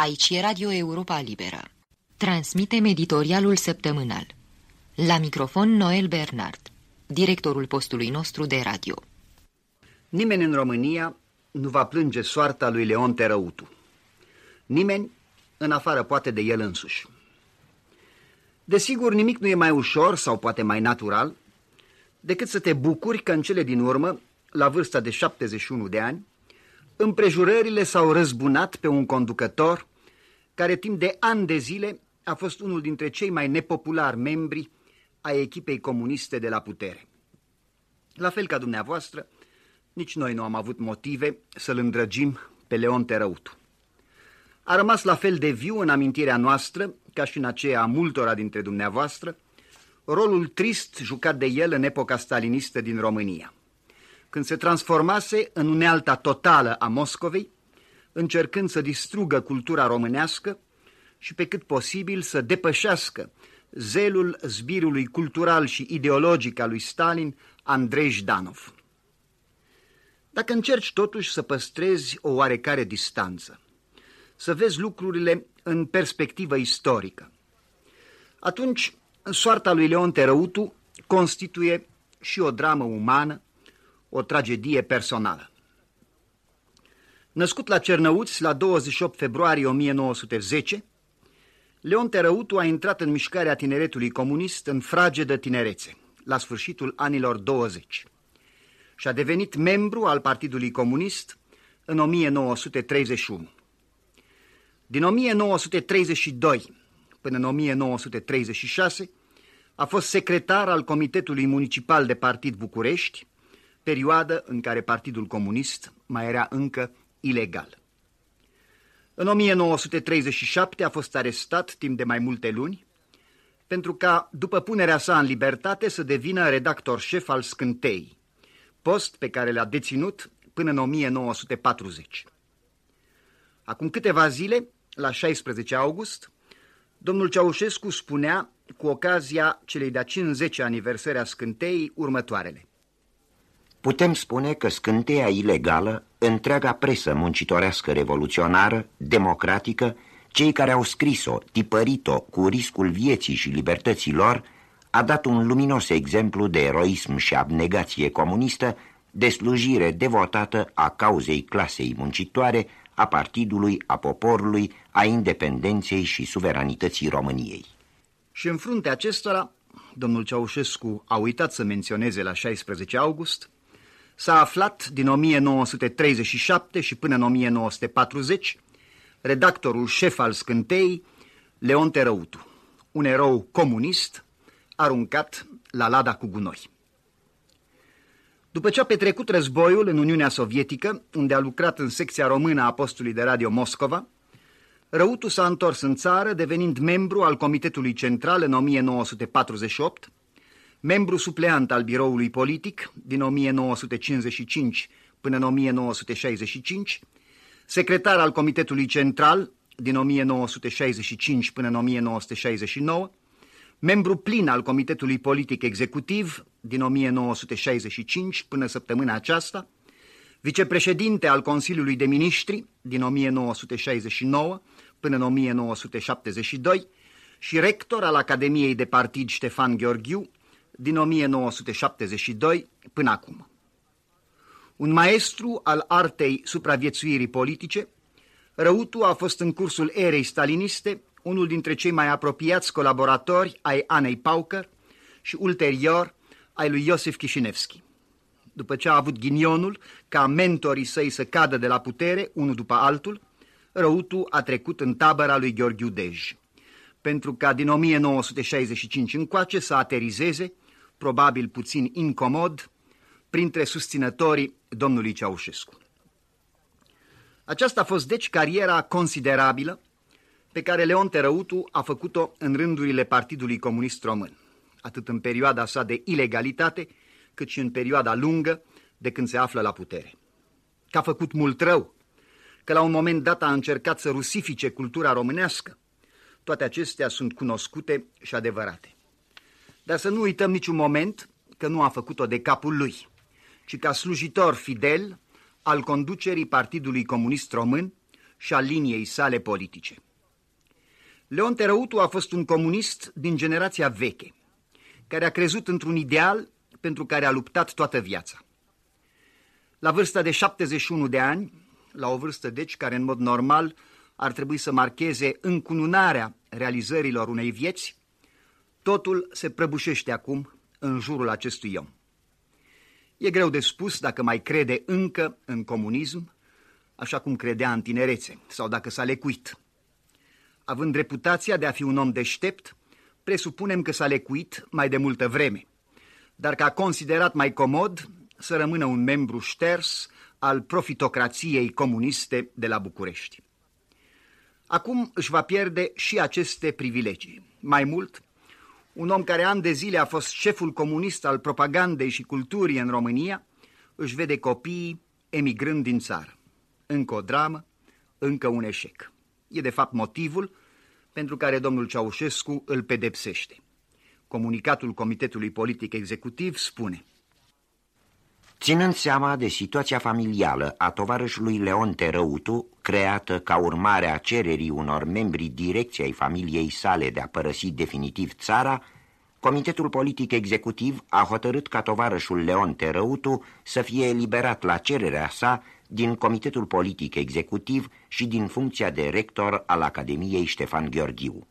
Aici e Radio Europa Liberă. Transmitem editorialul săptămânal. La microfon Noel Bernard, directorul postului nostru de radio. Nimeni în România nu va plânge soarta lui Leon Terăutu. Nimeni, în afară poate de el însuși. Desigur, nimic nu e mai ușor sau poate mai natural decât să te bucuri că în cele din urmă, la vârsta de 71 de ani, împrejurările s-au răzbunat pe un conducător care timp de ani de zile a fost unul dintre cei mai nepopulari membri ai echipei comuniste de la putere. La fel ca dumneavoastră, nici noi nu am avut motive să-l îndrăgim pe Leon Terăutu. A rămas la fel de viu în amintirea noastră, ca și în aceea a multora dintre dumneavoastră, rolul trist jucat de el în epoca stalinistă din România, când se transformase în unealta totală a Moscovei, încercând să distrugă cultura românească și pe cât posibil să depășească zelul zbirului cultural și ideologic al lui Stalin, Andrei Jdanov. Dacă încerci totuși să păstrezi o oarecare distanță, să vezi lucrurile în perspectivă istorică, atunci soarta lui Leon Terăutu constituie și o dramă umană, o tragedie personală. Născut la Cernăuți la 28 februarie 1910, Leon Terăutu a intrat în mișcarea tineretului comunist în fragedă tinerețe, la sfârșitul anilor 20 și a devenit membru al Partidului Comunist în 1931. Din 1932 până în 1936 a fost secretar al Comitetului Municipal de Partid București, perioadă în care Partidul Comunist mai era încă ilegal. În 1937 a fost arestat timp de mai multe luni, pentru ca, după punerea sa în libertate, să devină redactor șef al Scântei, post pe care l-a deținut până în 1940. Acum câteva zile, la 16 august, domnul Ceaușescu spunea, cu ocazia celei de-a 50 aniversări a Scântei, următoarele. Putem spune că scânteia ilegală, întreaga presă muncitorească revoluționară, democratică, cei care au scris-o, tipărit-o cu riscul vieții și libertății lor, a dat un luminos exemplu de eroism și abnegație comunistă, de slujire devotată a cauzei clasei muncitoare, a partidului, a poporului, a independenței și suveranității României. Și în fruntea acestora, domnul Ceaușescu a uitat să menționeze la 16 august, s-a aflat din 1937 și până în 1940 redactorul șef al Scântei, Leon Terăutu, un erou comunist aruncat la lada cu gunoi. După ce a petrecut războiul în Uniunea Sovietică, unde a lucrat în secția română a postului de radio Moscova, Răutu s-a întors în țară, devenind membru al Comitetului Central în 1948, membru supleant al biroului politic din 1955 până în 1965, secretar al Comitetului Central din 1965 până în 1969, membru plin al Comitetului Politic Executiv din 1965 până săptămâna aceasta, vicepreședinte al Consiliului de Ministri din 1969 până în 1972 și rector al Academiei de Partid Ștefan Gheorghiu din 1972 până acum. Un maestru al artei supraviețuirii politice, Răutu a fost în cursul erei staliniste unul dintre cei mai apropiați colaboratori ai Anei Pauker și ulterior ai lui Iosif Chișinevski. După ce a avut ghinionul ca mentorii săi să cadă de la putere, unul după altul, Răutu a trecut în tabăra lui Gheorghiu Dej, pentru ca din 1965 încoace să aterizeze, probabil puțin incomod, printre susținătorii domnului Ceaușescu. Aceasta a fost deci cariera considerabilă pe care Leon Terăutu a făcut-o în rândurile Partidului Comunist Român, atât în perioada sa de ilegalitate, cât și în perioada lungă de când se află la putere. Că a făcut mult rău, că la un moment dat a încercat să rusifice cultura românească, toate acestea sunt cunoscute și adevărate. Dar să nu uităm niciun moment că nu a făcut-o de capul lui, ci ca slujitor fidel al conducerii Partidului Comunist Român și a liniei sale politice. Leon Terăutu a fost un comunist din generația veche, care a crezut într-un ideal pentru care a luptat toată viața. La vârsta de 71 de ani, la o vârstă deci care în mod normal ar trebui să marcheze încununarea realizărilor unei vieți, totul se prăbușește acum în jurul acestui om. E greu de spus dacă mai crede încă în comunism, așa cum credea în tinerețe, sau dacă s-a lecuit. Având reputația de a fi un om deștept, presupunem că s-a lecuit mai de multă vreme, dar că a considerat mai comod să rămână un membru șters al profitocrației comuniste de la București. Acum își va pierde și aceste privilegii. Mai mult, un om care ani de zile a fost șeful comunist al propagandei și culturii în România, își vede copiii emigrând din țară. Încă o dramă, încă un eșec. E de fapt motivul pentru care domnul Ceaușescu îl pedepsește. Comunicatul Comitetului Politic Executiv spune Ținând seama de situația familială a tovarășului Leon Terăutu, creată ca urmare a cererii unor membri direcției familiei sale de a părăsi definitiv țara, Comitetul Politic Executiv a hotărât ca tovarășul Leon Terăutu să fie eliberat la cererea sa din Comitetul Politic Executiv și din funcția de rector al Academiei Ștefan Gheorghiu.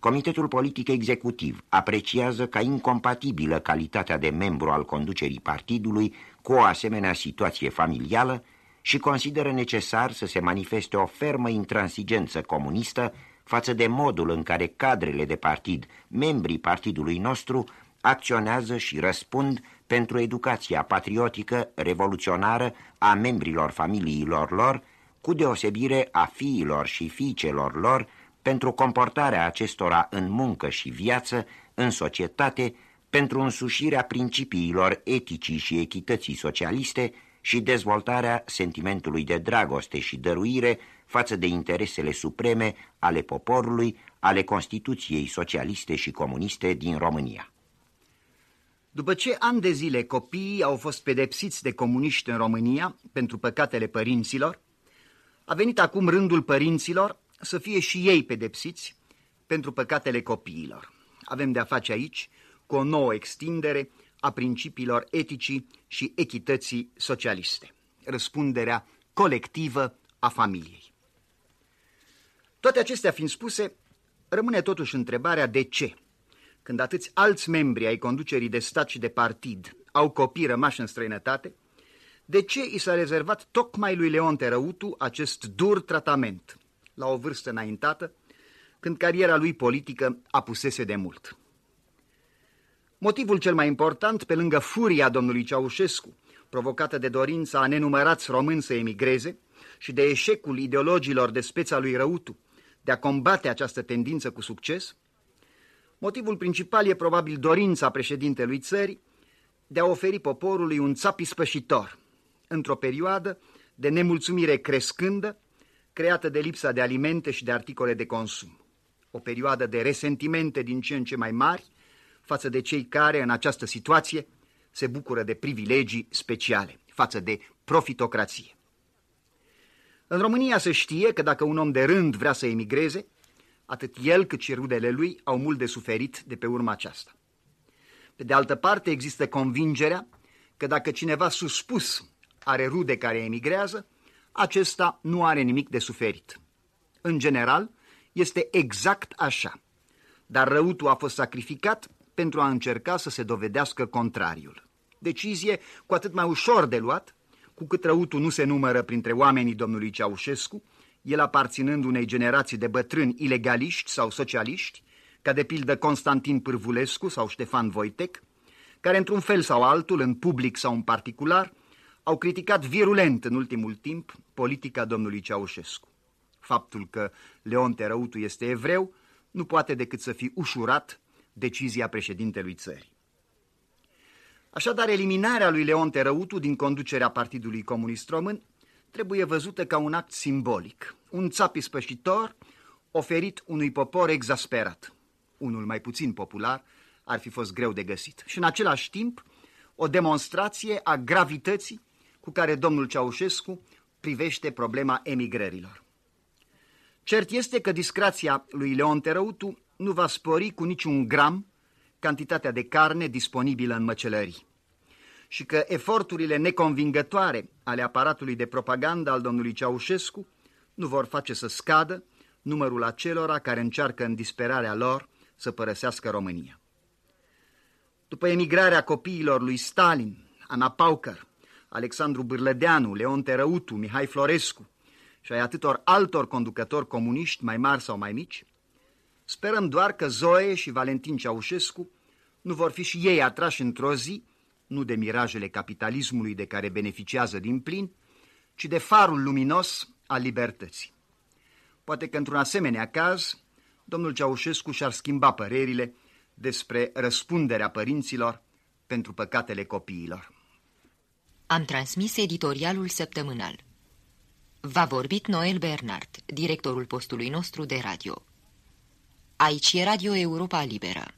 Comitetul Politic Executiv apreciază ca incompatibilă calitatea de membru al conducerii partidului cu o asemenea situație familială și consideră necesar să se manifeste o fermă intransigență comunistă față de modul în care cadrele de partid, membrii partidului nostru, acționează și răspund pentru educația patriotică revoluționară a membrilor familiilor lor, cu deosebire a fiilor și fiicelor lor, pentru comportarea acestora în muncă și viață, în societate, pentru însușirea principiilor eticii și echității socialiste și dezvoltarea sentimentului de dragoste și dăruire față de interesele supreme ale poporului, ale Constituției socialiste și comuniste din România. După ce ani de zile copiii au fost pedepsiți de comuniști în România pentru păcatele părinților, a venit acum rândul părinților să fie și ei pedepsiți pentru păcatele copiilor. Avem de-a face aici cu o nouă extindere a principiilor eticii și echității socialiste. Răspunderea colectivă a familiei. Toate acestea fiind spuse, rămâne totuși întrebarea de ce, când atâți alți membri ai conducerii de stat și de partid au copii rămași în străinătate, de ce i s-a rezervat tocmai lui Leon Terăutu acest dur tratament, la o vârstă înaintată, când cariera lui politică apusese de mult. Motivul cel mai important, pe lângă furia domnului Ceaușescu, provocată de dorința a nenumărați români să emigreze și de eșecul ideologilor de speța lui Răutu de a combate această tendință cu succes, motivul principal e probabil dorința președintelui țării de a oferi poporului un țap ispășitor, într-o perioadă de nemulțumire crescândă, creată de lipsa de alimente și de articole de consum. O perioadă de resentimente din ce în ce mai mari față de cei care, în această situație, se bucură de privilegii speciale, față de profitocrație. În România se știe că dacă un om de rând vrea să emigreze, atât el cât și rudele lui au mult de suferit de pe urma aceasta. Pe de altă parte, există convingerea că dacă cineva suspus are rude care emigrează, acesta nu are nimic de suferit. În general, este exact așa. Dar răutul a fost sacrificat pentru a încerca să se dovedească contrariul. Decizie cu atât mai ușor de luat, cu cât răutul nu se numără printre oamenii domnului Ceaușescu, el aparținând unei generații de bătrâni ilegaliști sau socialiști, ca de pildă Constantin Pârvulescu sau Ștefan Voitec, care într-un fel sau altul, în public sau în particular, au criticat virulent în ultimul timp politica domnului Ceaușescu. Faptul că Leon Terăutu este evreu nu poate decât să fi ușurat decizia președintelui țării. Așadar, eliminarea lui Leon Terăutu din conducerea Partidului Comunist Român trebuie văzută ca un act simbolic, un țap ispășitor oferit unui popor exasperat. Unul mai puțin popular ar fi fost greu de găsit. Și în același timp, o demonstrație a gravității cu care domnul Ceaușescu privește problema emigrărilor. Cert este că discrația lui Leon Terăutu nu va spori cu niciun gram cantitatea de carne disponibilă în măcelării și că eforturile neconvingătoare ale aparatului de propagandă al domnului Ceaușescu nu vor face să scadă numărul acelora care încearcă în disperarea lor să părăsească România. După emigrarea copiilor lui Stalin, Ana Paucăr, Alexandru Bârlădeanu, Leon Terăutu, Mihai Florescu și ai atâtor altor conducători comuniști mai mari sau mai mici, sperăm doar că Zoe și Valentin Ceaușescu nu vor fi și ei atrași într-o zi, nu de mirajele capitalismului de care beneficiază din plin, ci de farul luminos al libertății. Poate că într-un asemenea caz, domnul Ceaușescu și-ar schimba părerile despre răspunderea părinților pentru păcatele copiilor. Am transmis editorialul săptămânal. V-a vorbit Noel Bernard, directorul postului nostru de radio. Aici e Radio Europa Liberă.